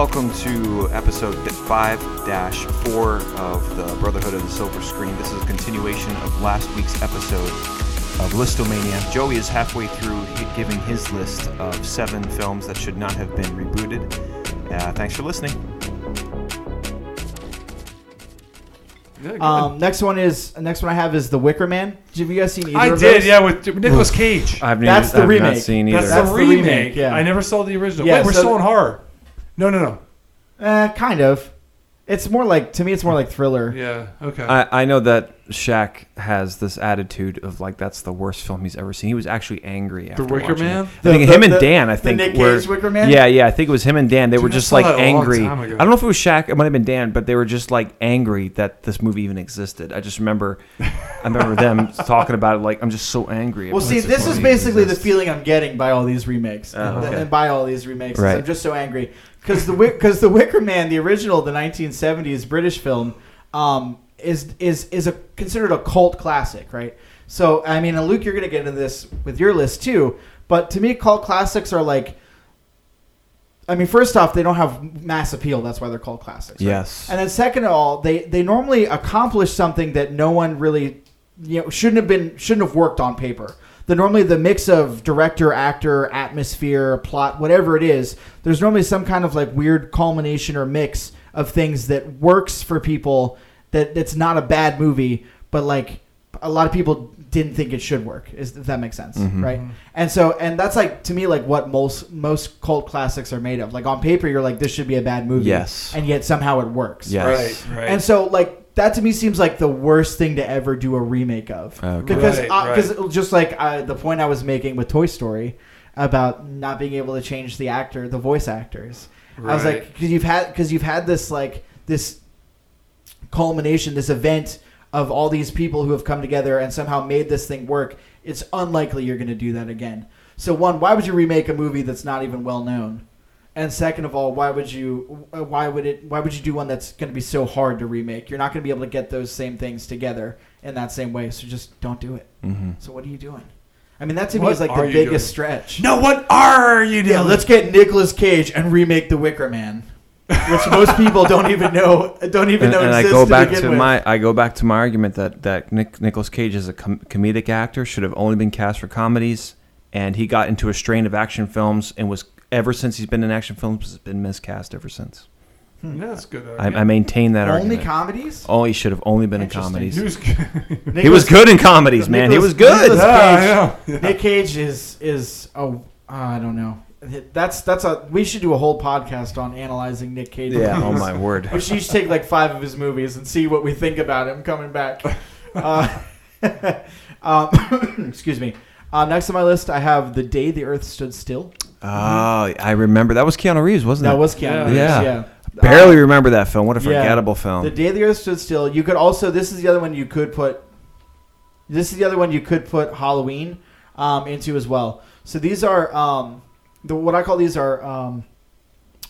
welcome to episode 5 4 of the Brotherhood of the Silver Screen. This is a continuation of last week's episode of Listomania. Joey is halfway through giving his list of seven films that should not have been rebooted. Uh, thanks for listening. Yeah, good. Um, next one is next one I have is The Wicker Man. Have you guys seen either I of did, those? yeah, with Nicolas Cage. I've That's neither, the I've not remake. seen either. That's, That's the the remake. remake, yeah. I never saw the original. Yeah, Wait, we're so still in horror. No, no, no. Uh, kind of. It's more like to me. It's more like thriller. Yeah, okay. I, I know that Shaq has this attitude of like that's the worst film he's ever seen. He was actually angry after Wicker Man? It. The- I think the- him and the- Dan. I the think Nick were Cage Wicker Man? Yeah, yeah. I think it was him and Dan. They were Dude, I just saw like that a long angry. time I don't know if it was Shaq. It might have been Dan, but they were just like angry that this movie even existed. I just remember, I remember them talking about it like I'm just so angry. Well, see, this this is movie basically the feeling I'm getting by all these remakes, Oh, and, okay. and by all these remakes. Right. I'm just so angry because the because the Wicker Man, the original, the 1970s British film, um, is is is a considered a cult classic, right? So, I mean, and Luke, you're gonna get into this with your list too. But to me, cult classics are like. I mean, first off, they don't have mass appeal. That's why they're called classics. right? Yes. And then second of all, they they normally accomplish something that no one really you know shouldn't have been shouldn't have worked on paper. The normally the mix of director, actor, atmosphere, plot, whatever it is, there's normally some kind of like weird culmination or mix of things that works for people that that's not a bad movie, but like a lot of people didn't think it should work. Is if that makes sense, mm-hmm. right? And so and that's like to me like what most most cult classics are made of. Like on paper, you're like this should be a bad movie, Yes. and yet somehow it works, Yes. right, right. and so, like that to me seems like the worst thing to ever do a remake of, Okay. because Right, uh, right. 'cause just like uh, the point I was making with Toy Story about not being able to change the actor, the voice actors. I was like, because you've had because you've had this like this culmination, this event of all these people who have come together and somehow made this thing work. It's unlikely you're going to do that again. So one, why would you remake a movie that's not even well known? And second of all, why would you uh, why would it why would you do one that's going to be so hard to remake? You're not going to be able to get those same things together in that same way. So just don't do it. Mm-hmm. So what are you doing? I mean, that to me What is like the biggest doing? stretch. no, what are you doing? Yeah, let's get Nicolas Cage and remake The Wicker Man, which most people don't even know don't even And, know and I exists go back to with. my I go back to my argument that that Nick, Nicolas Cage is a com- comedic actor should have only been cast for comedies, and he got into a strain of action films and was ever since he's been in action films has been miscast ever since. Yeah, that's good. I, I maintain that only argument. comedies. Oh, he should have only been in comedies. He was good. He was good in comedies, man. He was good. Yeah, Cage. I know. Nick Cage is is oh I don't know. That's that's a we should do a whole podcast on analyzing Nick Cage. Yeah. Oh my word. We should take like five of his movies and see what we think about him coming back. Uh, um, excuse me. Uh, next on my list, I have The Day the Earth Stood Still. Oh, I remember that was Keanu Reeves, wasn't it? That was Keanu Yeah. Reeves. Yeah. Yeah. Barely Uh, remember that film. What a yeah. forgettable film. The Day the Earth Stood Still. You could also. This is the other one you could put. This is the other one you could put Halloween um, into as well. So these are um, the what I call these are um,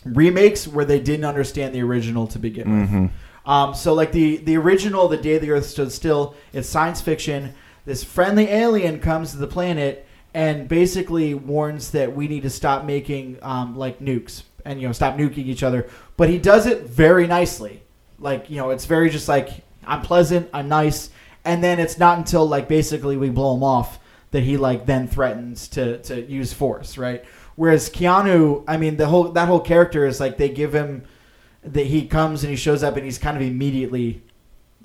remakes where they didn't understand the original to begin with. hmm Um, so like the the original, the day the Earth stood still, it's science fiction. This friendly alien comes to the planet and basically warns that we need to stop making um, like nukes and you know stop nuking each other. But he does it very nicely. Like you know, it's very just like I'm pleasant, I'm nice, and then it's not until like basically we blow him off that he like then threatens to to use force, right? Whereas Keanu, I mean, the whole that whole character is like they give him that he comes and he shows up and he's kind of immediately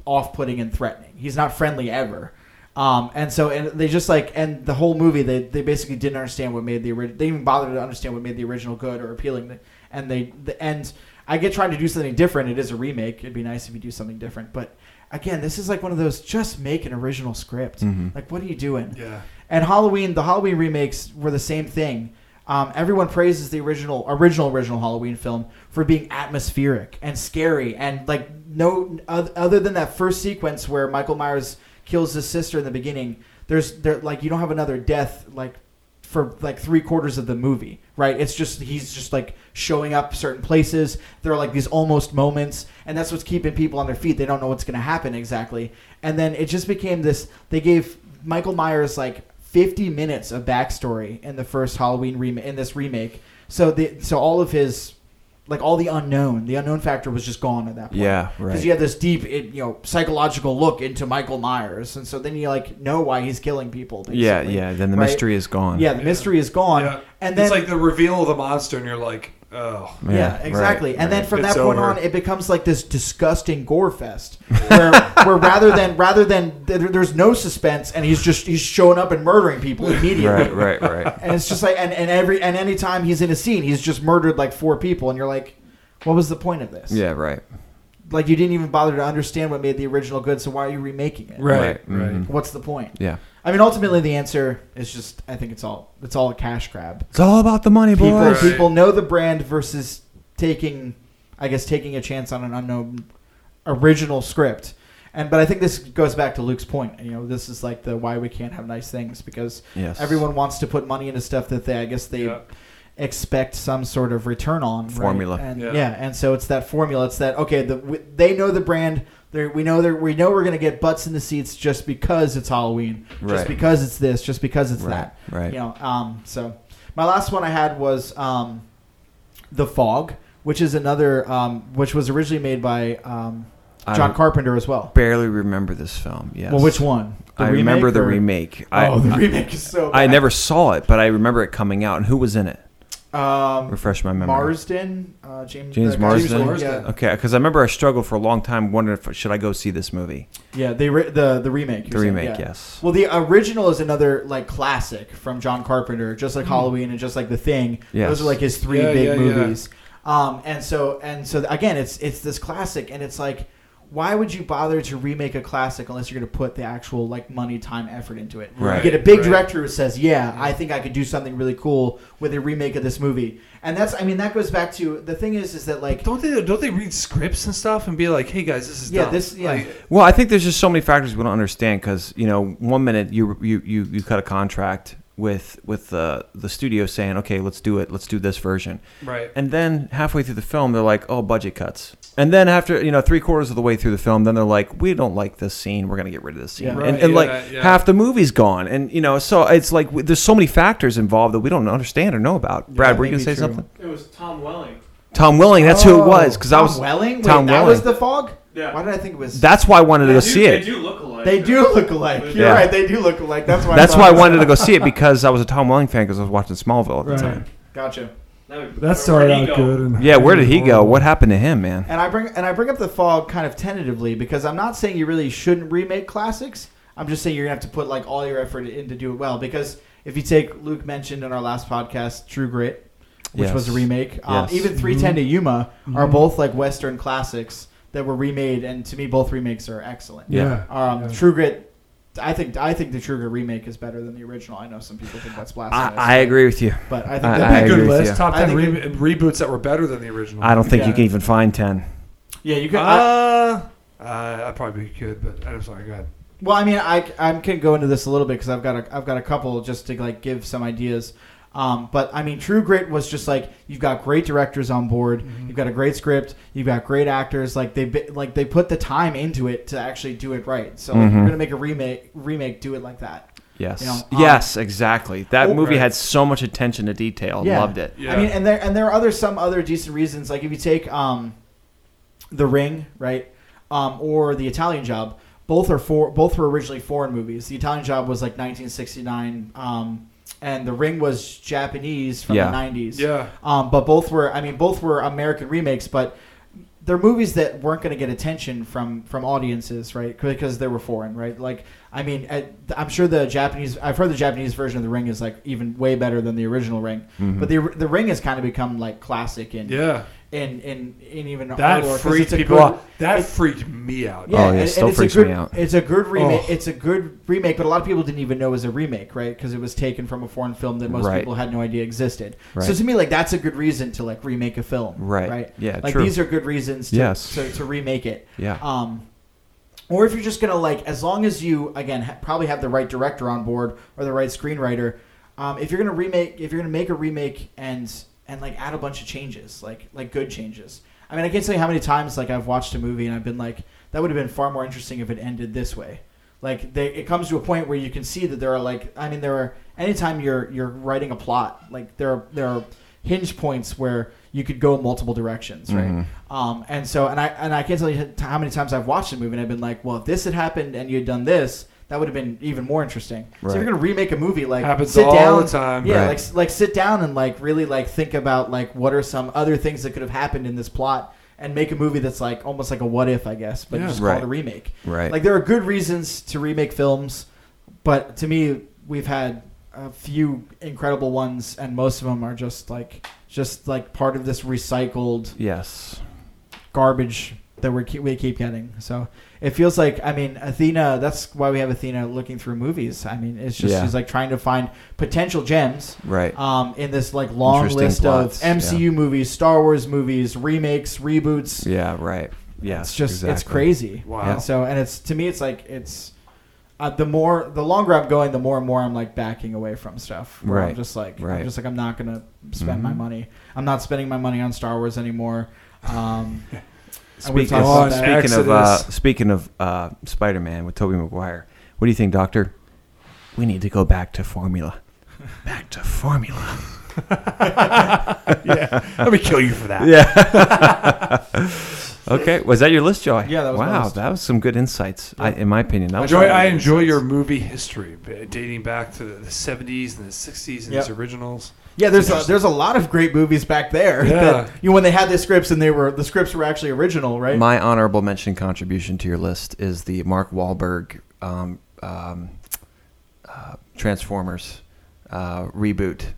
off-putting and threatening. He's not friendly ever. Um, and so and they just like and the whole movie they, they basically didn't understand what made the original they didn't even bother to understand what made the original good or appealing and they the and I get trying to do something different it is a remake it'd be nice if you do something different but again this is like one of those just make an original script Mhm. like what are you doing Yeah. and Halloween, the Halloween remakes were the same thing. Um, everyone praises the original, original, original Halloween film for being atmospheric and scary, and like no other than that first sequence where Michael Myers kills his sister in the beginning. There's there like you don't have another death like for like three quarters of the movie, right? It's just he's just like showing up certain places. There are like these almost moments, and that's what's keeping people on their feet. They don't know what's going to happen exactly, and then it just became this. They gave Michael Myers like 50 minutes of backstory in the first Halloween remake in this remake. So the so all of his like all the unknown. The unknown factor was just gone at that point. Yeah, right. Because you have this deep, it, you know, psychological look into Michael Myers, and so then you like know why he's killing people. yeah, basically. yeah. Then the right? mystery is gone. Yeah, the mystery is gone, Yeah. and then it's like the reveal of the monster, and you're like, oh. yeah, right, exactly. and then from It's that point over. on, it becomes like this disgusting gore fest, where, where rather than rather than there, there's no suspense, and he's just he's showing up and murdering people immediately. right, right, right. And it's just like, and, and every and anytime he's in a scene, he's just murdered like four people, and you're like, what was the point of this? Yeah, right. Like you didn't even bother to understand what made the original good, so why are you remaking it? Right, Right, right. mhm. What's the point? Yeah. I mean, ultimately, the answer is just I think it's all it's all a cash grab. It's all about the money, People boys. Right. people know the brand versus taking, I guess, taking a chance on an unknown original script. And but I think this goes back to Luke's point. You know, this is like the why we can't have nice things because Yes. everyone wants to put money into stuff that they I guess they Yeah. Expect some sort of return on right? Formula. And Yeah. yeah. and so it's that formula. It's that okay. The we, they know the brand. They're, we know they we know we're gonna get butts in the seats just because it's Halloween, just Right. because it's this, just because it's Right, that. right. You know. Um. So my last one I had was um, the Fog, which is another um, which was originally made by um, John I Carpenter as well. barely remember this film. Yes. Well, which one? The I remember the or- remake. I, Oh, the remake is so. I never saw it, but I remember it coming out. And who was in it? Um, Refresh my memory. Marsden, uh, James, James the guy who's Marsden? Yeah, Okay, because I remember I struggled for a long time wondering if should I go see this movie. yeah, they re- the the remake. The remake, yeah. yes. Well, the original is another like classic from John Carpenter, just like Halloween and just like The Thing. Yes. Those are like his three Yeah, big yeah, yeah. movies. Um, and so and so again, it's it's this classic, and it's like, why would you bother to remake a classic unless you're going to put the actual like money, time, effort into it? Right. You get a big Right. director who says, "Yeah, I think I could do something really cool with a remake of this movie," and that's I mean that goes back to the thing is is that like Don't they? Don't they read scripts and stuff and be like, "Hey guys, this is Yeah, dumb." this- yeah. Like, Well, I think there's just so many factors we don't understand because you know, one minute you you you, you cut a contract with with the the studio saying, okay, let's do it, let's do this version, right. and then halfway through the film they're like, oh, budget cuts, and then after you know three quarters of the way through the film, then they're like, we don't like this scene, we're gonna get rid of this scene, Yeah. and, Right, and yeah, like yeah. half the movie's gone, and you know, so it's like w- there's so many factors involved that we don't understand or know about. Brad, were you gonna say true. something? It was Tom Welling. Tom Welling, that's who it was because I Oh, Tom was Welling. Wait, Tom that Welling. was the fog. Yeah. Why did I think it was? That's why I wanted to go do- see it. They do look alike. They do look alike. You're Yeah. right. They do look alike. That's why. That's thought why I wanted to go see it because I was a Tom Welling fan because I was watching Smallville at the time. Gotcha. That, That started out good. And Yeah, where did he go? What happened to him, man? And I bring and I bring up the fog kind of tentatively because I'm not saying you really shouldn't remake classics. I'm just saying you're gonna have to put like all your effort in to do it well. Because if you take Luke mentioned in our last podcast, True Grit, which was a Yes. remake, um, Yes. even 310 to Yuma are both like Western classics that were remade, and to me, both remakes are excellent. Yeah. Um, Yeah. True Grit, I think I think the True Grit remake is better than the original. I know some people think that's blasphemous. I agree with you. but I think I- that That'd be I a agree good list. Top ten think re- reboots that were better than the original. I don't think Yeah. you can even find ten. yeah, you could. I, Uh, uh, I probably could, but I'm sorry. Go ahead. Well, I mean, I I can go into this a little bit because I've got a I've got a couple just to like give some ideas. Um, but I mean, True Grit was just like you've got great directors on board, Mm-hmm. you've got a great script, you've got great actors. Like they like they put the time into it to actually do it right. So like, Mhm. you're gonna make a remake remake, do it like that. Yes. You know, um, yes, exactly. That movie had so much attention to detail. Yeah. Loved it. Yeah. I mean, and there and there are other some other decent reasons. Like if you take um, The Ring, right, um, or The Italian Job, both are for both were originally foreign movies. The Italian Job was like 1969, um, and The Ring was Japanese from Yeah. the 90s. yeah. Um, but both were, I mean, both were American remakes, but they're movies that weren't going to get attention from from audiences, right? Because they were foreign, right? Like, I mean, I, I'm sure the Japanese, I've heard the Japanese version of The Ring is like even way better than the original Ring, Mhm. but the the Ring has kind of become like classic in Yeah. In in, in even That our lore, 'cause freaked people good- out. That it- freaked me out. yeah, Oh, yeah, and, and still freaks good, me out. It's a good remake. Oh. It's a good remake, but a lot of people didn't even know it was a remake, right? Because it was taken from a foreign film that most Right. people had no idea existed. Right. So to me, like that's a good reason to like remake a film, Right. Right? Yeah, Like true. these are good reasons to, Yes. to, to remake it. Yeah. Um, or if you're just gonna like, as long as you again ha- probably have the right director on board or the right screenwriter, um, if you're gonna remake, if you're gonna make a remake and and like add a bunch of changes, like like good changes. I mean, I can't tell you how many times like I've watched a movie and I've been like, that would have been far more interesting if it ended this way. Like they, it comes to a point where you can see that there are like, I mean, there are anytime you're you're writing a plot, like there are there are hinge points where you could go multiple directions, right? Mm-hmm. Um, and so, and I and I can't tell you how many times I've watched a movie and I've been like, well, if this had happened and you had done this, that would have been even more interesting. So if you're gonna remake a movie, like Happens sit all down, the time. yeah, Right. like like sit down and like really like think about like what are some other things that could have happened in this plot. And make a movie that's like almost like a what if, I guess, but Yeah. just call it a remake. Right. Like there are good reasons to remake films, but to me, we've had a few incredible ones, and most of them are just like just like part of this recycled yes. garbage that we keep, we keep getting. So it feels like I mean Athena. That's why we have Athena looking through movies. I mean, it's just Yeah. she's like trying to find potential gems. Right. Um, in this like long list plots, of MCU movies, Star Wars movies, remakes, reboots. Yeah. Right. Yeah, it's just it's crazy. Wow. And so and it's to me it's like it's uh, the more the longer I'm going, the more and more I'm like backing away from stuff. Where I'm just like Right. I'm just like I'm not gonna spend my Mhm. money. I'm not spending my money on Star Wars anymore. Um, and we Speaking, talked On speaking of uh, speaking of uh, Spider-Man with Tobey Maguire, what do you think, Doctor? We need to go back to formula. Back to formula. yeah. Let me kill you for that. Yeah. okay. Was that your list, Joy? Yeah, that was my wow. list. That was some good insights. I, in my opinion, that was Enjoy, I enjoy insights. your movie history, dating back to the 70s and the 60s and Yep. these originals. Yeah, there's a, there's a lot of great movies back there. Yeah. That, you know, when they had the scripts and they were the scripts were actually original, right? My honorable mention contribution to your list is the Mark Wahlberg um, um, uh, Transformers uh, reboot.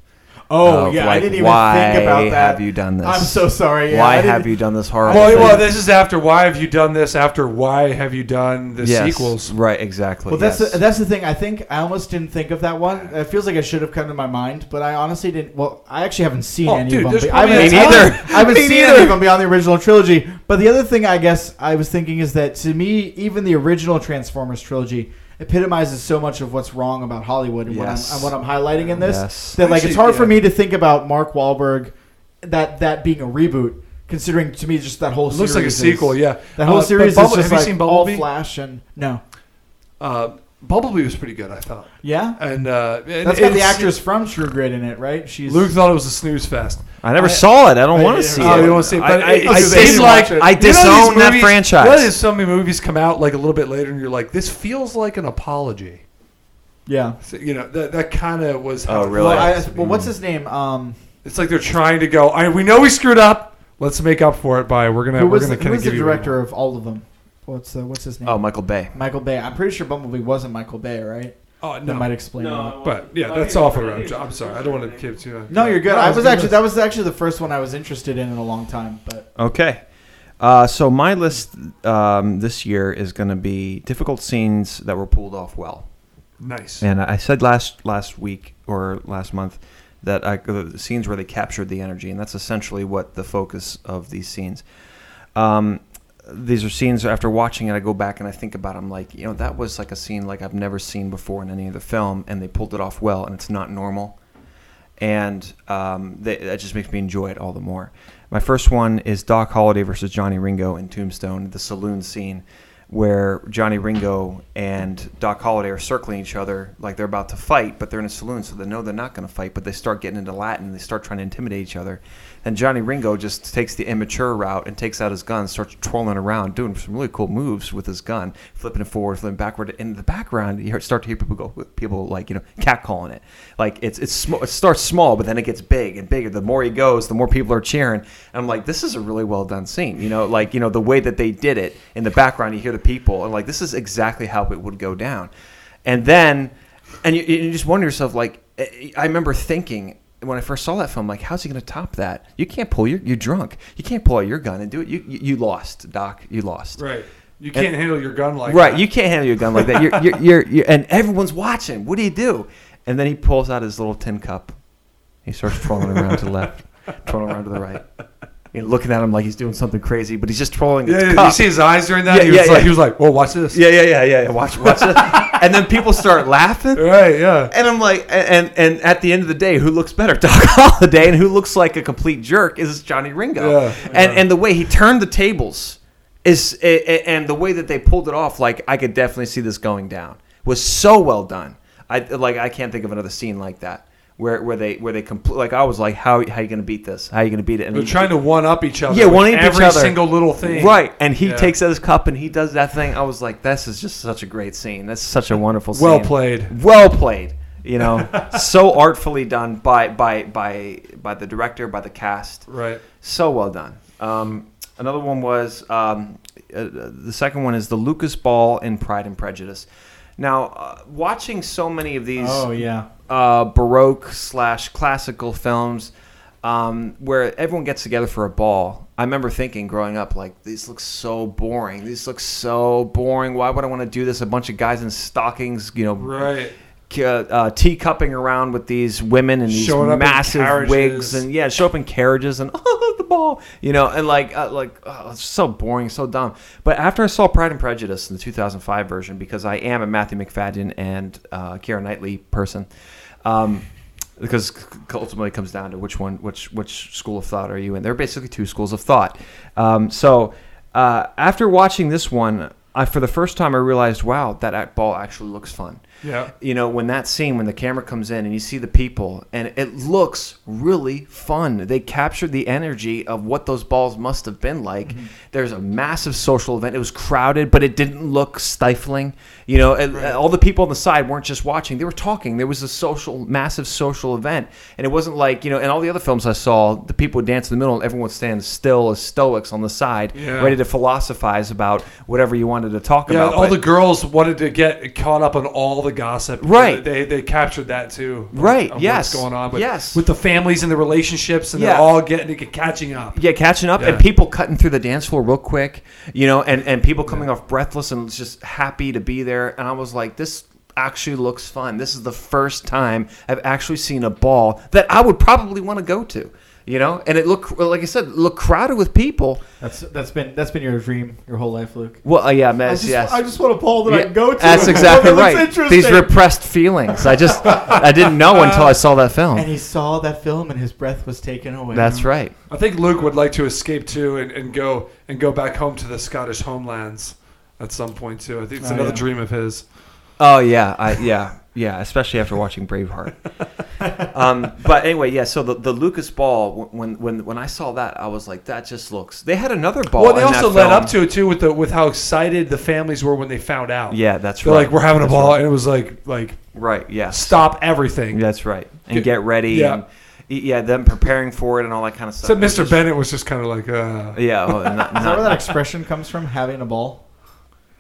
Oh of, yeah, I didn't even why think about that. have you done this? I'm so sorry. Yeah, why have you done this horrible Well, thing? well, this is after why have you done this? After why have you done the Yes, sequels? Right, exactly. Well, that's yes. the, that's the thing. I think I almost didn't think of that one. It feels like it should have come to my mind, but I honestly didn't. Well, I actually haven't seen Oh, any dude, of there's them. I haven't, of I haven't- I haven't Me seen neither. any of them beyond the original trilogy. But the other thing I guess I was thinking is that to me, even the original Transformers trilogy epitomizes so much of what's wrong about Hollywood and Yes. what, I'm, what I'm highlighting in this. Yes. That like it's Actually, hard for me to think about Mark Wahlberg that that being a reboot. Considering to me, just that whole It looks like a series is- sequel, yeah. That whole Uh, series Bumble- is just have you like seen all Flash and no, Uh, Bumblebee was pretty good, I thought. yeah. And, uh, and That's got the actress from True Grit in it, right? She's Luke thought it was a snooze fest. I never I- saw it. I don't want to see oh, it. you don't wanna see it, but I, it- I, I it dis- seemed like- I You know disown that franchise. You know, so many movies come out like a little bit later, and you're like, this feels like an apology. yeah. So, you know, that, that kind of was. How Oh, really? Well, I, well, what's his name? Um, It's like they're trying to go. I, we know we screwed up. Let's make up for it by we're gonna who we're was, gonna the, kind who of was the give you director of all of them? What's the, what's his name? oh, Michael Bay. Michael Bay. I'm pretty sure Bumblebee wasn't Michael Bay, right? Oh no. That might explain it. but yeah, that's awful. Around. I'm sorry. I don't want to give too. No, you're good. No, I was actually that was actually the first one I was interested in in a long time. But Okay. Uh, so my list um, this year is going to be difficult scenes that were pulled off well. nice. And I said last last week or last month that I, the scenes where they captured the energy, and that's essentially what the focus of these scenes. Um, these are scenes after watching it, I go back and I think about. Them, like you know, that was like a scene like I've never seen before in any of the film, and they pulled it off well, and it's not normal, and um, they, that just makes me enjoy it all the more. My first one is Doc Holliday versus Johnny Ringo in Tombstone, the saloon scene where Johnny Ringo and Doc Holliday are circling each other like they're about to fight, but they're in a saloon, so they know they're not going to fight, but they start getting into Latin, and they start trying to intimidate each other. And Johnny Ringo just takes the immature route and takes out his gun, starts twirling around, doing some really cool moves with his gun, flipping it forward, flipping backward. In the background, you start to hear people go, people like you know, catcalling it. Like it's it's sm- it starts small, but then it gets big and bigger. The more he goes, the more people are cheering. And I'm like, this is a really well done scene. You know, like you know the way that they did it in the background, you hear the people, and like this is exactly how it would go down. And then, and you, you just wonder yourself, like eh, I remember thinking when I first saw that film, like, how's he going to top that? You can't pull your, you're drunk. You can't pull out your gun and do it. You, you, you lost, Doc. You lost. Right. You can't handle your gun like right. that. Right. You can't handle your gun like that. You're, you're, you're, you're, and everyone's watching. What do you do? And then he pulls out his little tin cup. He starts twirling around to the left, twirling around to the right. You know, looking at him like he's doing something crazy, but he's just twirling Yeah, yeah, you see his eyes during that. Yeah, he was yeah, like, he was like, "Well, watch this." yeah, yeah, yeah, yeah. yeah. Watch, watch it. and then people start laughing. Right. Yeah. And I'm like, and and at the end of the day, who looks better, Doc Holliday, and who looks like a complete jerk is Johnny Ringo. Yeah, and yeah. and the way he turned the tables is, and the way that they pulled it off, like I could definitely see this going down. Was so well done. I like I can't think of another scene like that where where they where they complete like I was like how how you gonna beat this? How you gonna beat it? And They're he- trying to one up each other. Yeah, one up each every other. single little thing. Right, and he Yeah. takes out his cup and he does that thing. I was like, "This is just such a great scene. That's such a wonderful scene." Well played. well played. You know, so artfully done by by by by the director, by the cast. Right. So well done. Um, another one was um, uh, the second one is the Lucas Ball in Pride and Prejudice. Now, uh, watching so many of these Oh yeah. Uh, baroque slash classical films um, where everyone gets together for a ball. I remember thinking growing up, like, these look so boring. These look so boring. Why would I want to do this? A bunch of guys in stockings, you know, Right. uh, uh, teacupping around with these women in these Showing massive wigs and yeah, show up in carriages and oh, the ball, you know, and like uh, like oh, it's so boring, so dumb. But after I saw Pride and Prejudice in the 2005 version, because I am a Matthew Macfadyen and uh, Keira Knightley person. Um, because ultimately it comes down to which one, which which school of thought are you in? There are basically two schools of thought. Um, so uh, after watching this one, I, for the first time, I realized, wow, that ball actually looks fun Yeah. you know when that scene when the camera comes in and you see the people and it looks really fun. They captured the energy of what those balls must have been like. Mm-hmm. there's a massive social event. It was crowded but it didn't look stifling. You know and- and all the people on the side weren't just watching. They were talking. There was a social massive social event. And it wasn't like you know in all the other films i saw the people would dance in the middle and everyone would stand still as stoics on the side Yeah. ready to philosophize about whatever you wanted to talk Yeah, about. all but- the girls wanted to get caught up on all the gossip. Right. They they captured that too. Right, of yes. What's going on? With, Yes. With the families and the relationships, and Yeah. they're all getting catching up. Yeah, catching up Yeah. and people cutting through the dance floor real quick, you know, and, and people coming off breathless and just happy to be there. And I was like, this actually looks fun. This is the first time I've actually seen a ball that I would probably want to go to, you know. And it looked like I said, it looked crowded with people. That's that's been that's been your dream your whole life, Luke. Well, uh, yeah, I just, yes. I just want a ball that I can go to. That's exactly That right. These repressed feelings. I just I didn't know until I saw that film. and he saw that film, and his breath was taken away. That's right. I think Luke would like to escape too and, and go and go back home to the Scottish homelands at some point too. I think it's Oh, another yeah. dream of his. Oh yeah, I, yeah, yeah. Especially after watching Braveheart. um, but anyway, yeah. So the, the Lucas Ball, when when when I saw that, I was like, that just looks. They had another ball. Well, they in also that led film. up to it too with the with how excited the families were when they found out. Yeah, that's They're right. like, we're having a That's ball, right. and it was like like Right. Yeah, stop everything. That's right. And Get- get ready. yeah. And, yeah, them preparing for it and all that kind of stuff. So Mr. Just- Bennet was just kind of like, uh, Yeah. well, not- Is that where that expression comes from? Having a ball.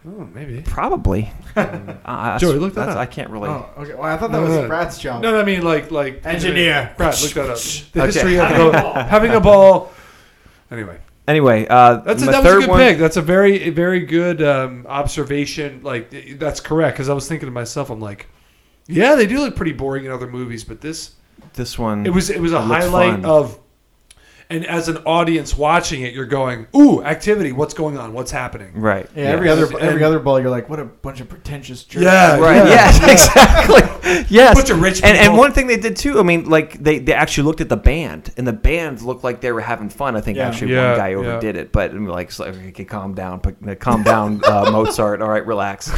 Oh, maybe. probably. Uh, Joey, look that that's- up. I can't really. Oh, okay. Well, I thought that No, was no, no. Brad's job. No, no, I mean like like Engineer. Brad, look that up. The Okay. history of the, having a ball. Anyway, Anyway, uh, that's a, my that was a third good one, pick. That's a very very good um, observation. Like that's correct because I was thinking to myself, I'm like, yeah, they do look pretty boring in other movies, but this This one. it was it was a looks highlight fun. of. And as an audience watching it, you're going, "Ooh, activity! What's going on? What's happening?" right. Yeah, every yes. other And- every other ball, you're like, what a bunch of pretentious jerks. Yeah, Right. Yeah. Yes. Exactly. Yes. Bunch of rich and, and one thing they did too. I mean, like they, they actually looked at the band, and the band looked like they were having fun. I think Yeah. actually Yeah, one guy yeah. overdid it, but I mean, like, it's like okay, calm down, but- calm down, uh, Mozart. All right, relax.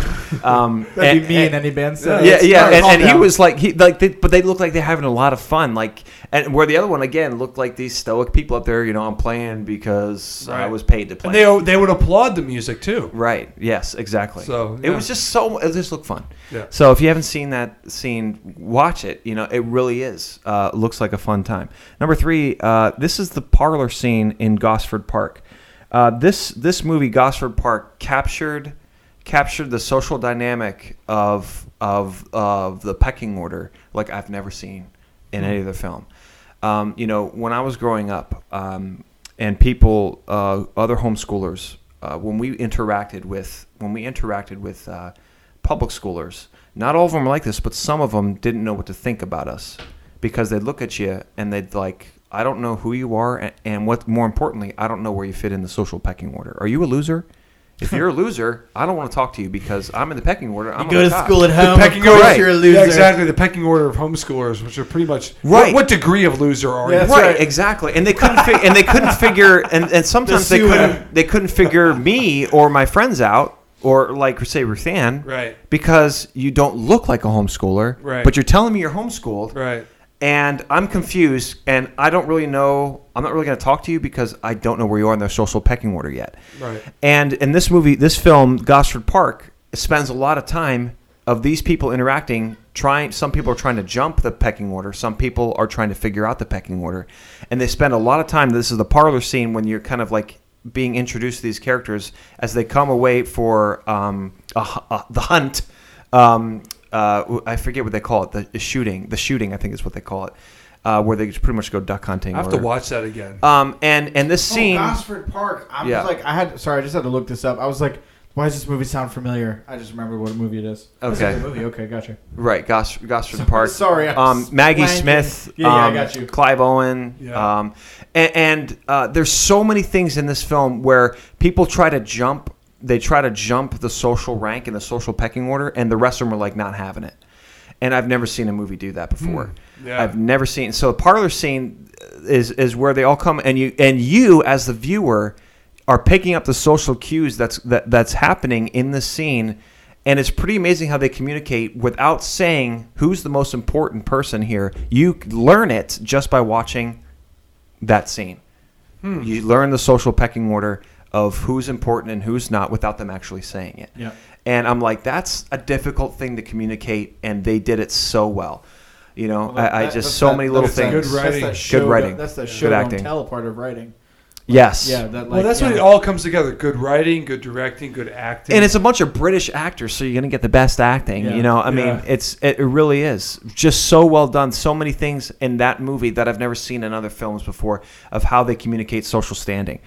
Um, That'd and- be me in any band set. yeah, It's- yeah, alright, and, and he was like, he like, they, but they looked like they're having a lot of fun, like, and where the other one again looked like these stoic people up there. You know, I'm playing because I was paid to play. And they they would applaud the music too. Right. Yes. Exactly. So, it was just so. It just looked fun. Yeah. So if you haven't seen that scene, watch it. You know, it really is. Uh, looks like a fun time. Number three. Uh, this is the parlor scene in Gosford Park. Uh, this this movie, Gosford Park, captured captured the social dynamic of of of the pecking order like I've never seen in any other film. Um, you know, when I was growing up, um, and people, uh, other homeschoolers, uh, when we interacted with when we interacted with uh, public schoolers, not all of them were like this, but some of them didn't know what to think about us because they'd look at you and they'd like, I don't know who you are, and, and what more importantly, I don't know where you fit in the social pecking order. Are you a loser? If you're a loser, I don't want to talk to you because I'm in the pecking order. I'm You go to top. school at home. The pecking of course order, you're a loser. Yeah, exactly. The pecking order of homeschoolers, which are pretty much Right. What, what degree of loser are Yeah, you? right, right. exactly. And they couldn't fi- and they couldn't figure and, and sometimes they couldn't they couldn't figure me or my friends out or like say Ruthann Right. because you don't look like a homeschooler, Right. but you're telling me you're homeschooled, Right. And I'm confused, and I don't really know. I'm not really going to talk to you because I don't know where you are in the social pecking order yet. Right. And in this movie, this film, Gosford Park, spends a lot of time of these people interacting. Trying, some people are trying to jump the pecking order. Some people are trying to figure out the pecking order, and they spend a lot of time. This is the parlor scene when you're kind of like being introduced to these characters as they come away for um, a, uh, the hunt. Um, uh, I forget what they call it. The, the shooting. The shooting, I think, is what they call it. Uh, where they pretty much go duck hunting. I have or- to watch that again. Um, and and this Oh, scene. Gosford Park. I'm Yeah. like, I had. Sorry, I just had to look this up. I was like, why does this movie sound familiar? I just remember what movie it is. Okay. good movie. Okay, gotcha. Right, Gos- Gosford Park. Sorry, I Um, Maggie blanking. Smith. Yeah, yeah, I um, got you. Clive Owen. Yeah. Um, and and uh, there's so many things in this film where people try to jump. They try to jump the social rank and the social pecking order, and the rest of them are like not having it. And I've never seen a movie do that before. Hmm. Yeah. I've never seen. So the parlor scene is is where they all come, and you and you as the viewer are picking up the social cues that's that, that's happening in the scene, and it's pretty amazing how they communicate without saying who's the most important person here. You learn it just by watching that scene. Hmm. You learn the social pecking order of who's important and who's not without them actually saying it. Yeah. And I'm like, that's a difficult thing to communicate, and they did it so well. You know, Well, I, I that- just that's so that- many little that's that- things. Good writing. That's that show, good writing. That's the show don't acting. tell part of writing. Yes. Yeah, that like. well, that's yeah. when it all comes together. Good writing, good directing, good acting. and it's a bunch of British actors, so you're gonna get the best acting. Yeah. You know, I mean, Yeah. it's it really is just so well done. So many things in that movie that I've never seen in other films before of how they communicate social standing.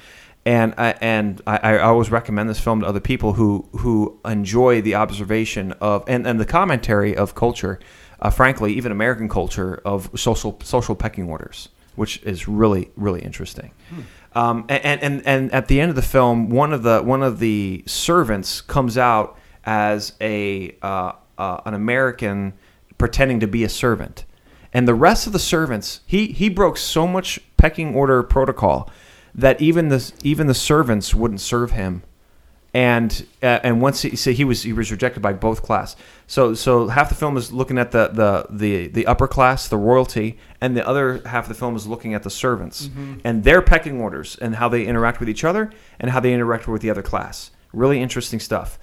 And I and I, I always recommend this film to other people who who enjoy the observation of and, and the commentary of culture, uh, frankly, even American culture of social social pecking orders, which is really really interesting. Um, and, and and at the end of the film, one of the one of the servants comes out as a uh, uh, an American pretending to be a servant, and the rest of the servants he he broke so much pecking order protocol that even the even the servants wouldn't serve him and uh, and once he so he was he was rejected by both class. So so half the film is looking at the the the, the upper class, the royalty, and the other half of the film is looking at the servants and their pecking orders and how they interact with each other and how they interact with the other class. Really interesting stuff.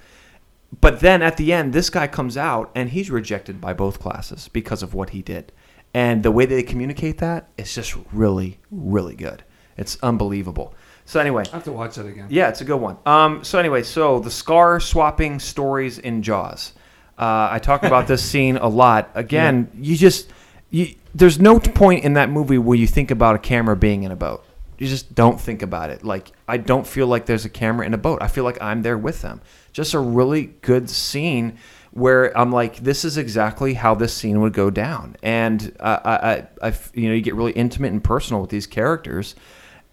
But then at the end, this guy comes out and he's rejected by both classes because of what he did. And the way they communicate that is just really, really good. It's unbelievable. So anyway, I have to watch that again. yeah, it's a good one. Um, so anyway, so the scar swapping stories in Jaws. Uh, I talk about this scene a lot. Again, you just you, there's no point in that movie where you think about a camera being in a boat. You just don't think about it. Like I don't feel like there's a camera in a boat. I feel like I'm there with them. Just a really good scene where I'm like, this is exactly how this scene would go down, and uh, I, I, I, you know, you get really intimate and personal with these characters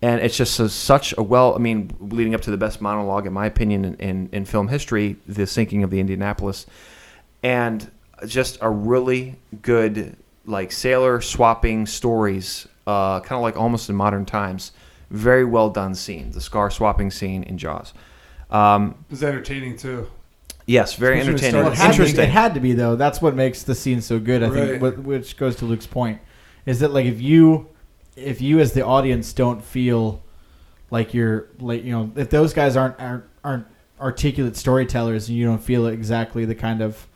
and it's just a, such a well i mean leading up to the best monologue in my opinion in, in, in film history the sinking of the indianapolis and just a really good like sailor swapping stories uh, kind of like almost in modern times very well done scene the scar swapping scene in jaws um, It's entertaining too. yes very Especially entertaining it Well, it, had to, interesting it had to be though. That's what makes the scene so good. I Right. think, which goes to Luke's point, is that like if you, if you as the audience don't feel like you're like you know if those guys aren't aren't, aren't articulate storytellers and you don't feel exactly the kind of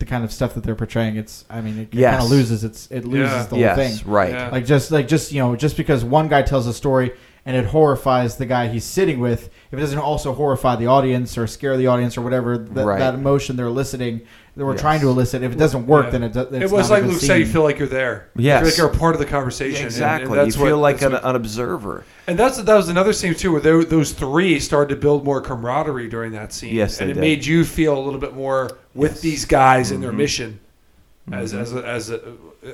the kind of stuff that they're portraying, it's I mean it, it Yes. kind of loses its it loses Yeah. the whole yes thing. right Yeah. Like just like just you know just because one guy tells a story and it horrifies the guy he's sitting with, if it doesn't also horrify the audience or scare the audience or whatever that, Right. that emotion they're eliciting, that we're Yes. trying to elicit, if it doesn't work, Yeah. then it, do- it's it was not like good Luke said, you feel like you're there. Yes. You feel like you're a part of the conversation. and- exactly And, you that's feel what- like that's an, what- an observer And that's that was another scene too, where tho- those three started to build more camaraderie during that scene. Yes, and they it did. made you feel a little bit more with these guys and their Mhm. mission as Mhm. as a, as a,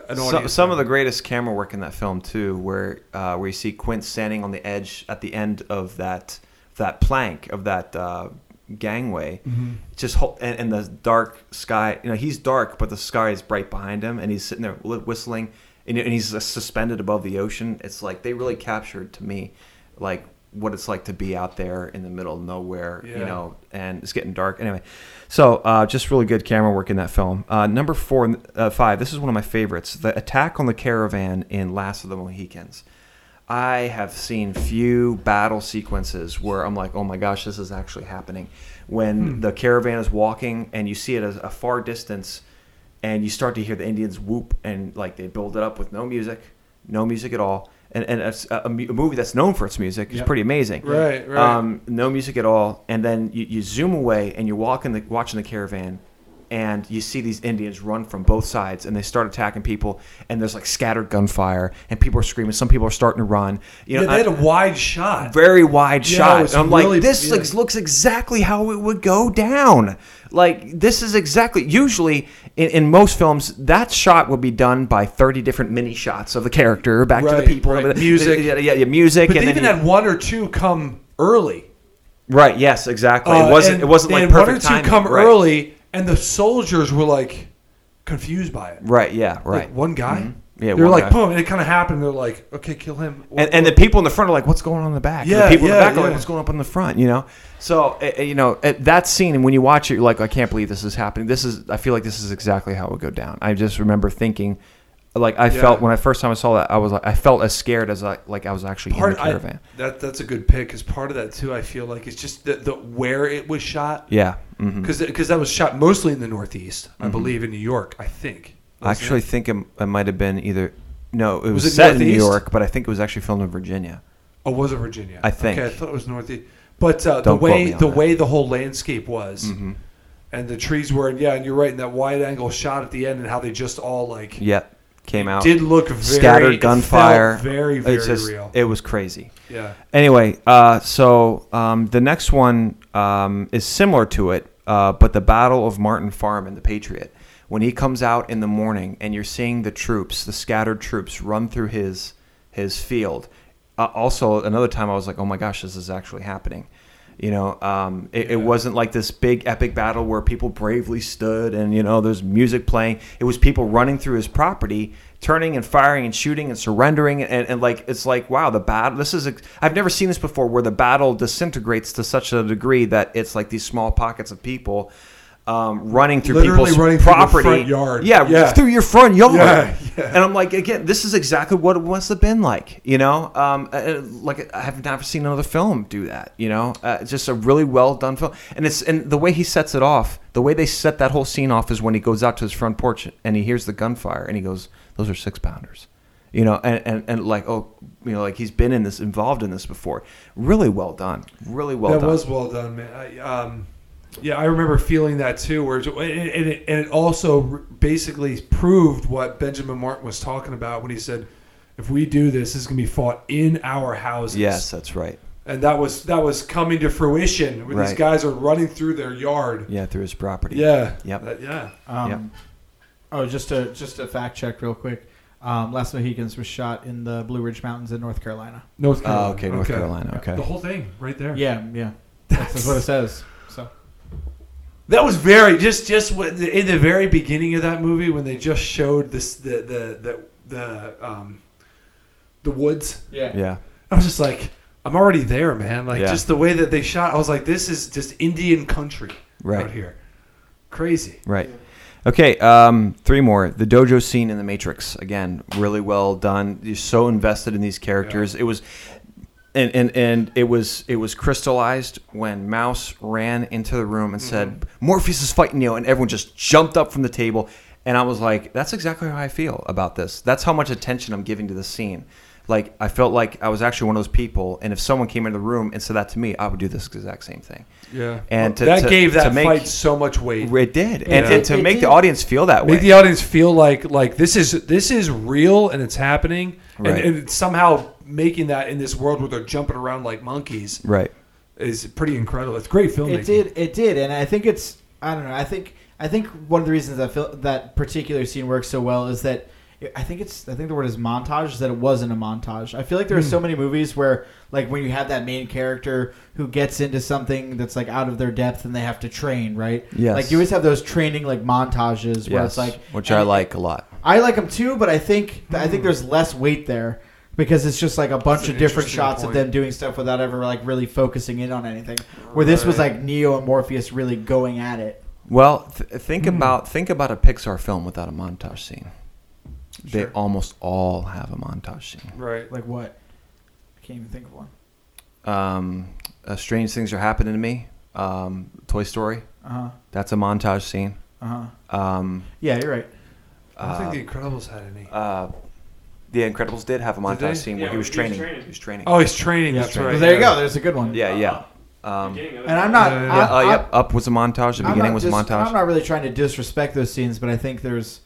an some, audience. some of the greatest camera work in that film too, where uh, where you see Quint standing on the edge at the end of that that plank of that uh, gangway, Mhm. just ho- and, and the dark sky. You know, he's dark, but the sky is bright behind him, and he's sitting there whistling, and, and he's suspended above the ocean. It's like they really captured to me, like what it's like to be out there in the middle of nowhere, you know, and it's getting dark. Anyway, so uh, just really good camera work in that film. Uh, number four, uh, five. This is one of my favorites. The attack on the caravan in Last of the Mohicans. I have seen few battle sequences where I'm like, oh my gosh, this is actually happening. When the caravan is walking and you see it as a far distance, and you start to hear the Indians whoop and like they build it up with no music, no music at all, and and it's a, a a movie that's known for its music is Yep. pretty amazing. Right, right. Um, no music at all, and then you, you zoom away and you're walking the watching the caravan, and you see these Indians run from both sides, and they start attacking people, and there's like scattered gunfire, and people are screaming. Some people are starting to run. You know, yeah, they had I- a wide shot. very wide Yeah, shot. And I'm really- like, this yeah. looks, looks exactly how it would go down. Like this is exactly usually in, in most films that shot would be done by 30 different mini shots of the character back to the people, right. Music. yeah, yeah, yeah, music, But and they even you- had one or two come early. right. Yes, exactly. Uh, it wasn't. It wasn't like had one or perfect two timing. come Right. early, and the soldiers were like confused by it. Right. Yeah. Like, Right. one guy. Mhm. Yeah, They were like, guy. boom, and it kind of happened. They're like, okay, kill him. and, and the people in the front are like, "What's going on in the back?" And Yeah, the people in yeah, the back are like, "What's going up in the front?" You know. So uh, you know uh, that scene, and when you watch it, you're like, "I can't believe this is happening." This is, I feel like this is exactly how it would go down. I just remember thinking, like, I Yeah. felt when I first time I saw that, I was like, I felt as scared as I like I was actually part in the I, caravan. that that's a good pick because part of that too, I feel like it's just the, the where it was shot yeah. because because that was shot mostly in the Northeast, I believe, in New York. I think. I actually it? think it, it might have been either. No, it was, Was it set in New York, but I think it was actually filmed in Virginia. Oh, was it Virginia? I think. Okay, I thought it was Northeast. But uh, the way the that. way the whole landscape was, Mhm. and the trees were, and yeah, and you're right. And that wide angle shot at the end, and how they just all like Yep, came out. did look very scattered gunfire. very very it's just, real. It was crazy. yeah. Anyway, uh, so um, the next one um, is similar to it, uh, but the Battle of Martin Farm and the Patriot. When he comes out in the morning and you're seeing the troops, the scattered troops, run through his his field. Uh, also, another time I was like, "Oh my gosh, this is actually happening." You know, um, it, it wasn't like this big epic battle where people bravely stood and you know there's music playing. It was people running through his property, turning and firing and shooting and surrendering and, and like it's like wow, the battle. This is I've never seen this before where the battle disintegrates to such a degree that it's like these small pockets of people. Um, running through Literally people's running through property, front yard. yeah, Yeah. through your front yard. Yeah, yeah. And I'm like, again, this is exactly what it must have been like, you know. Um, uh, like I have never seen another film do that, you know. Uh, just a really well done film, and it's and the way he sets it off, the way they set that whole scene off is when he goes out to his front porch and he hears the gunfire and he goes, "Those are six pounders," you know, and, and and like oh, you know, like he's been in this, involved in this before. Really well done, really well that done. That was well done, man. I, um, yeah, I remember feeling that too. Where and, it, and, it, and it also basically proved what Benjamin Martin was talking about when he said, "If we do this, this is going to be fought in our houses." yes, that's right. and that was that was coming to fruition. Where these guys are running through their yard. Yeah, through his property. Yeah. Yep. That- yeah. Um, Yep. Oh, just a just a fact check real quick. Um, Last Mohicans was shot in the Blue Ridge Mountains in North Carolina. North Oh, okay, North Carolina. Okay. The whole thing right there. Yeah, yeah. That's, that's what it says. So That was very just just what, in the very beginning of that movie when they just showed this the the the, the um the woods. yeah, Yeah. I was just like, I'm already there, man. Like Yeah. just the way that they shot. I was like, this is just Indian country Right. out here. Crazy. Right. Okay, um, three more. The dojo scene in The Matrix. Again, really well done. You're so invested in these characters. It was, and, and and it was it was crystallized when Mouse ran into the room and said, mm-hmm. "Morpheus is fighting you," and everyone just jumped up from the table. And I was like, "That's exactly how I feel about this. That's how much attention I'm giving to the scene." Like I felt like I was actually one of those people, and if someone came into the room and said that to me, I would do this exact same thing. Yeah. And to- that to- gave that to make- fight so much weight. It did, and, Yeah. and to It make did. the audience feel that way. Make the audience feel like like this is this is real and it's happening, Right. and, and somehow making that in this world where they're jumping around like monkeys right. is pretty incredible. It's great filmmaking. it did. It did, and I think it's. I don't know. I think. I think one of the reasons I feel that particular scene works so well is that I think it's. I think the word is montage. Is that it wasn't a montage. I feel like there are Hmm. so many movies where, like, when you have that main character who gets into something that's like out of their depth and they have to train, right? Yes. Like you always have those training like montages where Yes, it's like, which I like a lot. I like them too, but I think I think there's less weight there because it's just like a bunch of different interesting shots of them doing stuff without ever like really focusing in on anything. Where this was like Neo and Morpheus really going at it. Well, th- think Hmm. about think about a Pixar film without a montage scene. They almost all have a montage scene. Right. Like what? I can't even think of one. Um, uh, Strange things are happening to me. Um, Toy Story. Uh huh. That's a montage scene. Uh huh. Um, Yeah, you're right. I don't uh, think The Incredibles had any. uh, The Incredibles did have a montage they? scene where Yeah, he was he was training. training. He was training. Oh, he's training. Yeah, That's well, right. there you go. There's a good one. yeah, yeah. Um, Beginning of. And I'm not. Yeah, I, yeah, uh, I- yep. Up was a montage. The I'm beginning was dis- a montage. I'm not really trying to disrespect those scenes, but I think there's,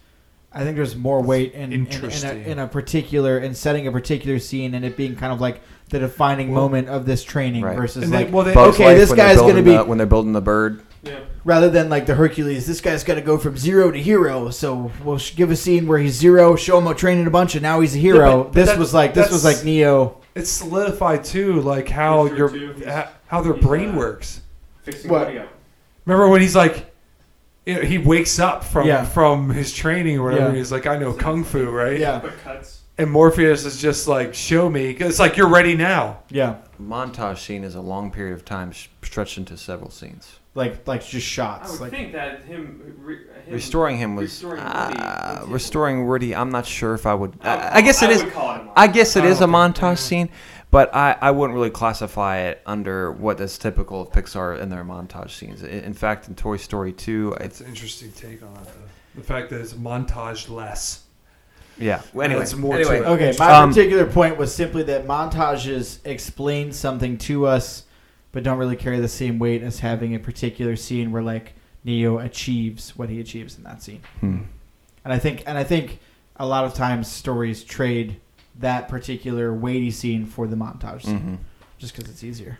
I think there's more weight in in, in, a, in a particular in setting a particular scene and it being kind of like the defining Well- moment of this training Right. versus And they- like well, they- okay, this guy's gonna be the- when they're building the bird. Yeah. rather than like the Hercules. This guy's got to go from zero to hero. So we'll sh- give a scene where he's zero, show him training a bunch, and now he's a hero. but this that- was like this was like Neo. It's solidified too, like how your two, how their brain uh, works. Fixing What? Woody up. Remember when he's like, you know, he wakes up from Yeah. from his training or whatever, Yeah. he's like, I know kung fu, right? Yeah, Quick cuts. And Morpheus is just like, show me. 'Cause It's like you're ready now. yeah, Montage scene is a long period of time stretched into several scenes. like like just shots. I would Like think that him, re, him Restoring him was restoring Woody uh, would- restoring Woody. I'm not sure if I would. I- I, I guess it I is. would call it a I guess it I is a montage scene, but I, I wouldn't really classify it under what is typical of Pixar in their montage scenes. In, in fact, in Toy Story 2, It's it's an interesting take on it, though. The fact that it's montage less. yeah. Well, anyway, It's more to anyway, it. okay, my Um, particular point was simply that montages explain something to us, but don't really carry the same weight as having a particular scene where like Neo achieves what he achieves in that scene. Hmm. And I think and I think a lot of times stories trade that particular weighty scene for the montage scene, Mhm. just because it's easier.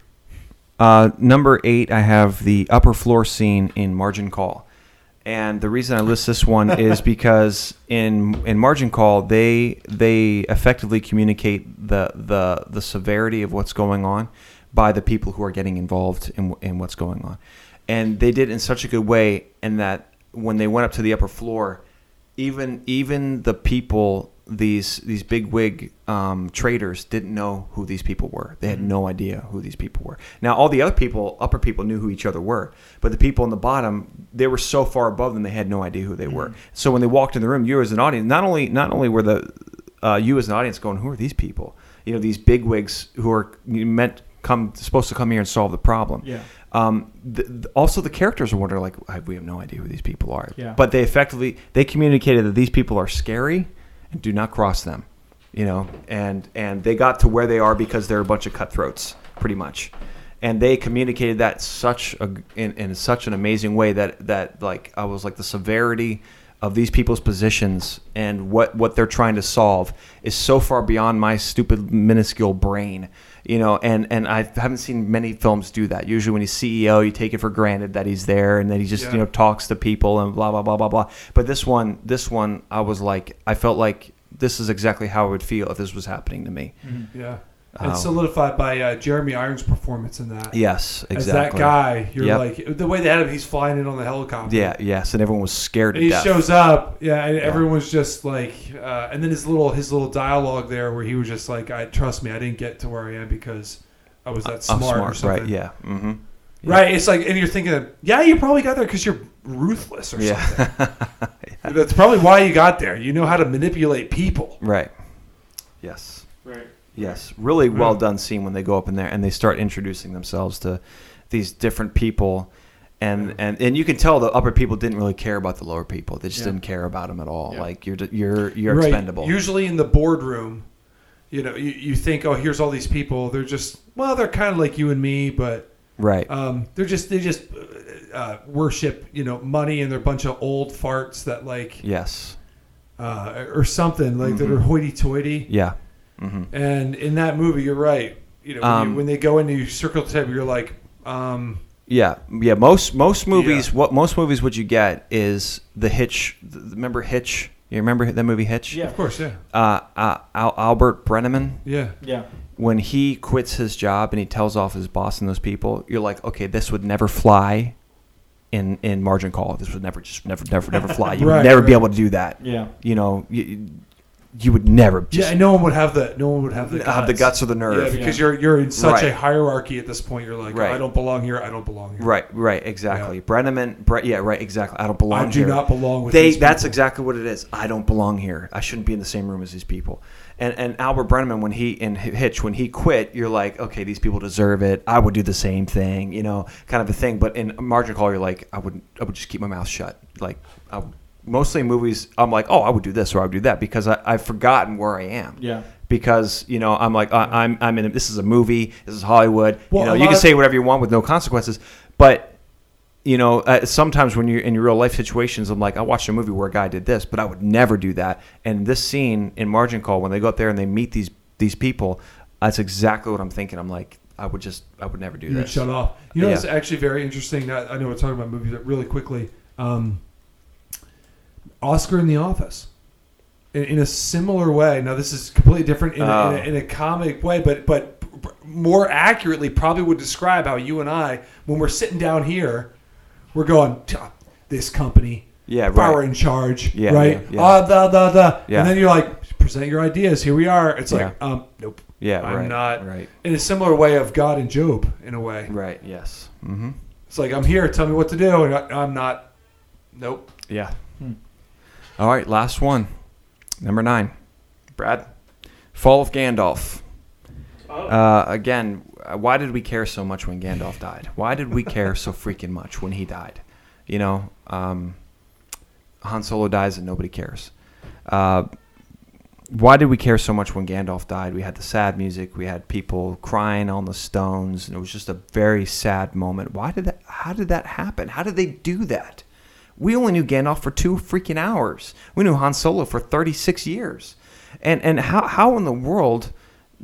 Uh, number eight, I have the upper floor scene in Margin Call, and the reason I list this one is because in in Margin Call they they effectively communicate the the the severity of what's going on by the people who are getting involved in in what's going on, and they did it in such a good way, in that when they went up to the upper floor, even even the people these these big wig um, traders didn't know who these people were. They had no idea who these people were. Now all the other people, upper people, knew who each other were, but the people in the bottom, they were so far above them, they had no idea who they were. So when they walked in the room, you as an audience, not only not only were the uh, you as an audience going, who are these people? You know, these big wigs who are meant come supposed to come here and solve the problem. Yeah. Um, th th- also, the characters are wondering, like, I- we have no idea who these people are. Yeah. But they effectively they communicated that these people are scary do not cross them. You know, and and they got to where they are because they're a bunch of cutthroats, pretty much. And they communicated that such a in, in such an amazing way that that like I was like the severity of these people's positions and what what they're trying to solve is so far beyond my stupid minuscule brain you know and and i haven't seen many films do that usually when he's ceo you take it for granted that he's there and that he just Yeah. you know talks to people and blah blah blah blah blah but this one this one i was like i felt like this is exactly how i would feel if this was happening to me mm-hmm. Yeah. Oh. And solidified by uh, Jeremy Irons' performance in that. yes exactly. As exactly that guy, you're Yep. like the way they had him. He's flying in on the helicopter. yeah yes and everyone was scared And to he death shows up, yeah, and everyone's just like, uh, and then his little his little dialogue there, where he was just like, "I trust me, I didn't get to where I am because I was that I'm smart, or something." right yeah mm-hmm right. It's like, and you're thinking, yeah, you probably got there because you're ruthless or something. yeah That's probably why you got there. You know how to manipulate people. right yes Right. Yes, really well done scene when they go up in there and they start introducing themselves to these different people, and Yeah. and and you can tell the upper people didn't really care about the lower people. They just Yeah. didn't care about them at all. Yeah. Like you're you're you're Right. expendable. Usually in the boardroom, you know, you, you think, oh, here's all these people. They're just, well, they're kind of like you and me, but right. um, they're just they just uh, worship, you know, money, and they're a bunch of old farts that like, yes. uh, or something like that Mhm. are hoity-toity. Yeah. Hmm And in that movie, you're right. You know, when, Um, you, when they go into you circle the table, you're like, um, Yeah, yeah. Most most movies, what most movies, what you get is the Hitch. The, remember Hitch? You remember that movie Hitch? Yeah. of course, yeah, Uh, uh, Al- Albert Brennaman. yeah, Yeah. when he quits his job and he tells off his boss and those people, you're like, okay, this would never fly in in margin call. This would never just never never never fly. You Right, would never be able to do that. Yeah. You know, you, you would never just yeah, no one would have the no one would have the guts. have the guts or the Yeah, nerve. because you're you're in such Right. a hierarchy at this point. You're like, Right. I don't belong here. I don't belong here. Right, right, exactly. Yeah. Brennaman, Bre- yeah, right, exactly. I don't belong I do here. not belong with they these that's people. exactly what it is i don't belong here i shouldn't be in the same room as these people and and albert brennaman when he in hitch when he quit you're like okay these people deserve it i would do the same thing you know kind of a thing but in margin call you're like i would i would just keep my mouth shut like I, mostly in movies i'm like oh i would do this or i would do that because I, i've forgotten where i am Yeah. because you know I'm like I, I'm I'm in this is a movie this is Hollywood Well, you know you can say whatever you want with no consequences but you know uh, sometimes when you're in your real life situations I'm like I watched a movie where a guy did this but I would never do that and this scene in Margin Call when they go up there and they meet these these people that's exactly what I'm thinking I'm like I would just I would never do You this shut off. You know, Yeah. it's actually very interesting. I, I know we're talking about movies, but really quickly, um, Oscar in The Office. In, in a similar way. Now, this is completely different in, a, in, Oh. a, in a comic way, but but more accurately, probably would describe how you and I, when we're sitting down here, we're going, "Ah, this company, yeah power right in charge, Yeah, right? yeah, yeah. Ah, da, da, da. Yeah. And then you're like, present your ideas. Here we are. It's like, Yeah. um, nope. yeah I'm right not- right In a similar way of God and Job, in a way. right yes mm-hmm. It's like I'm here. Tell me what to do, and I, I'm not. Nope. yeah. All right last one number nine Brad Fall of Gandalf Oh, Uh, again, why did we care so much when Gandalf died? Why did we care so freaking much when he died? You know, um, Han Solo dies and nobody cares. Uh, why did we care so much when Gandalf died? We had the sad music, we had people crying on the stones, and it was just a very sad moment. Why did that? How did that happen? How did they do that? We only knew Gandalf for two freaking hours. We knew Han Solo for 36 years. And and how how in the world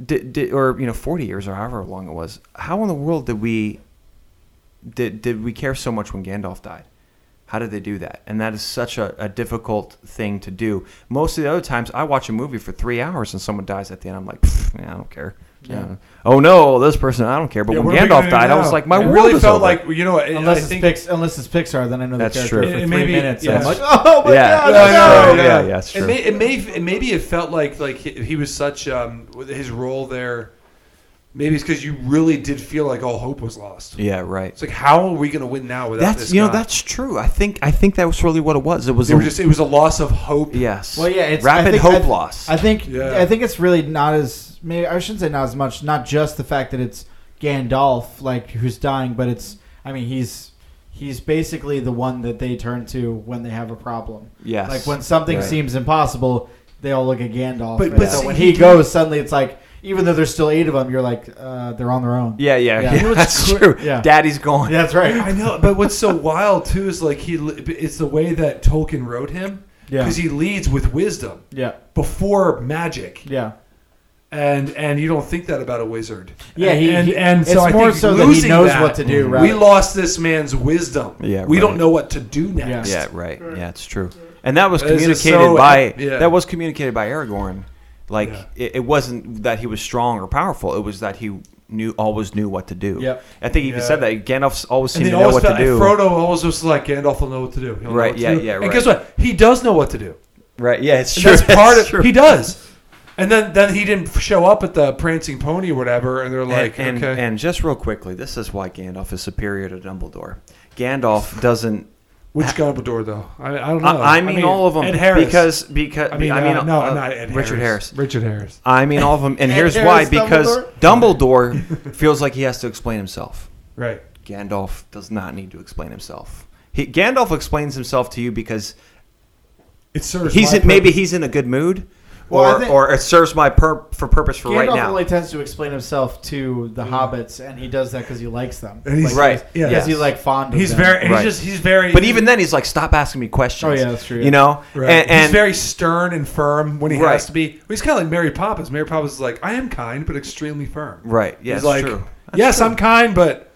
did, did or you know 40 years or however long it was. How in the world did we did did we care so much when Gandalf died? How did they do that? And that is such a, a difficult thing to do. Most of the other times, I watch a movie for three hours and someone dies at the end. I'm like, yeah, I don't care. Yeah. Yeah. Oh no, this person, I don't care. But Yeah, when what are we Gandalf gonna do died, I now? was like, my it world really is felt over. like you know. and Unless I it's, think Pix, unless it's Pixar, then I know That's the true. character It- for it three may be- minutes. yeah. and I'm like, oh my Yeah. god, Yeah, I I know. know, yeah, yeah, it's true. It may, it may, it maybe it felt like like he, he was such um with his role there. Maybe it's because you really did feel like all hope was lost. yeah, right. It's like how are we going to win now without That's this you know guy? that's true. I think I think that was really what it was. It was They a, were just it was a loss of hope. yes. Well, yeah, it's I rapid think- hope I- loss. I think Yeah. I think it's really not as maybe I shouldn't say not as much. Not just the fact that it's Gandalf like who's dying, but it's I mean he's he's basically the one that they turn to when they have a problem. yes. Like when something Right. seems impossible, they all look at Gandalf. But- but so see, when he he goes, suddenly it's like even though there's still eight of them, you're like uh, they're on their own. Yeah, yeah, Yeah. yeah. You know that's what's true. yeah. Daddy's gone. Yeah, that's right. I know, but what's so wild too is like he it's the way that Tolkien wrote him Yeah, because he leads with wisdom yeah, before magic. yeah. And and you don't think that about a wizard. Yeah, and he- and, he- and so I more think so that he knows that, what to do, mm-hmm. We right? lost this man's wisdom. Yeah, we right. don't know what to do next. Yeah, right. Yeah, it's true. And that was communicated so by yeah. that was communicated by Aragorn. Like Yeah. it, it wasn't that he was strong or powerful. It was that he knew always knew what to do. Yep. I think he even Yeah. said that Gandalf always seemed to know always what to do. Frodo always was like Gandalf will know what to do. He'll Right, what yeah, do. yeah, And right. guess what? He does know what to do. right? Yeah, it's And true. that's part It's of true. he does. And then then he didn't show up at the prancing pony or whatever, and they're like, and, and, okay, and just real quickly, this is why Gandalf is superior to Dumbledore. Gandalf doesn't. which Dumbledore though? I, I don't know. I, I, mean, all of them Ed Harris. because because I mean, I uh, no, uh, not Ed Richard Harris. Richard Harris. I mean all of them, and Ed here's Harris, why: because Dumbledore? Dumbledore feels like he has to explain himself. Right. Gandalf does not need to explain himself. He, Gandalf explains himself to you because It serves. he's my in, maybe he's in a good mood, Well, or or it serves my pur- for purpose for Gandalf right now. only tends to explain himself to the hobbits, and he does that because he likes them. And he's- Right. Yeah. Because Yes. he's like fond of He's them. very. He's Right. just. He's very. but even then, he's like, "Stop asking me questions." Oh, yeah, that's true, yeah. You know, Right. and, and he's very stern and firm when he Right. has to be. Well, he's kind of like Mary Poppins. Mary Poppins is like, I am kind, but extremely firm. right. Yeah, he's it's like, true. That's yes, true. I'm kind, but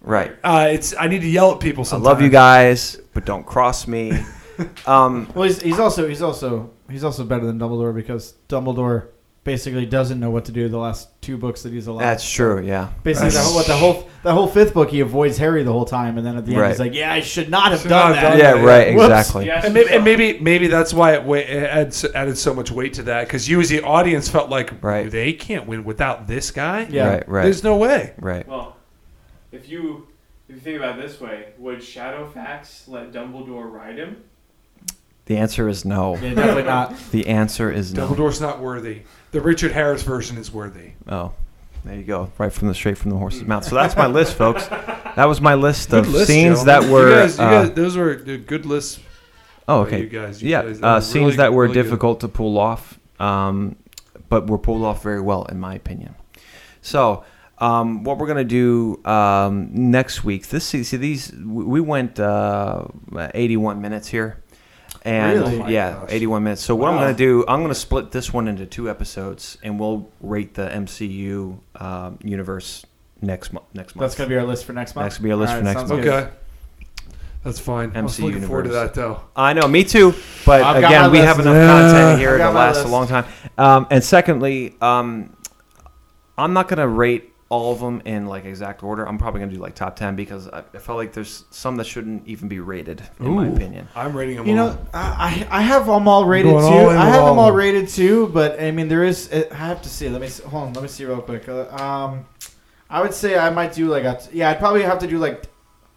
right. uh, it's I need to yell at people I sometimes. love you guys, but don't cross me. um, Well, he's, he's also he's also he's also better than Dumbledore because Dumbledore basically doesn't know what to do the last two books that he's allowed. That's true. Yeah. Basically, the, whole- what the whole the whole fifth book, he avoids Harry the whole time, and then at the end, Right. he's like, "Yeah, I should not have Should done not have that." done Yeah. Right. Whoops. Exactly. Yes, And maybe, and maybe maybe that's why it, wa- it adds, added so much weight to that because you as the audience felt like Right. they can't win without this guy. Yeah. Right. Right. There's no way. Right. Well, if you if you think about it this way, would Shadowfax let Dumbledore ride him? The answer is no. Yeah, definitely not. The answer is no. Dumbledore's not worthy. The Richard Harris version is worthy. Oh, there you go. Right from the straight from the horse's mouth. So that's my list, folks. That was my list of Good list, scenes gentlemen. that were. You guys, you uh, guys, those were uh, good lists. oh, okay. You guys, you yeah, guys, uh, were scenes really- that were really good. difficult to pull off, um, but were pulled off very well, in my opinion. So, um, what we're gonna do um, next week? This see, see these we we went uh, 81 minutes here, and Really? Oh yeah, gosh. 81 minutes. So what I'm gonna do? I'm gonna split this one into two episodes, and we'll rate the MCU um, universe next month. Next month. That's gonna be our list for next month. That's going to be our list All for next month. good. Okay. That's fine. I was MC looking forward to universe. that though. I know, me too. But I've again, we list. have enough Yeah. content here to got my last a long time. Um, and secondly, um, I'm not going to rate all of them in like exact order. I'm probably going to do like top ten because I, I felt like there's some that shouldn't even be rated, in my opinion. I'm rating them You all. know, I I I have them all rated too. going all in I with have all them of all them. rated too, but I mean, there is. I have to see. Let me see, hold on. Let me see real quick. Uh, um, I would say I might do like a yeah. I'd probably have to do like.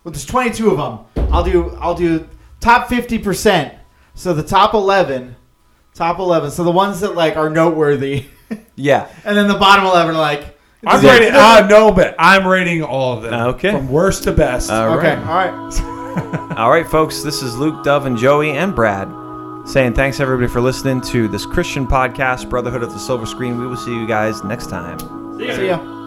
Well, there's 22 of them. I'll do I'll do top 50 percent. So the top 11, top 11. So the ones that like are noteworthy, Yeah. and then the bottom 11 are like. I'm Yeah. rating. Ah, no, but I'm rating all of them. Okay. From worst to best. All okay, right. all right. All right, folks. This is Luke, Dove, and Joey, and Brad saying thanks everybody for listening to this Christian podcast, Brotherhood of the Silver Screen. We will see you guys next time. See ya. See ya.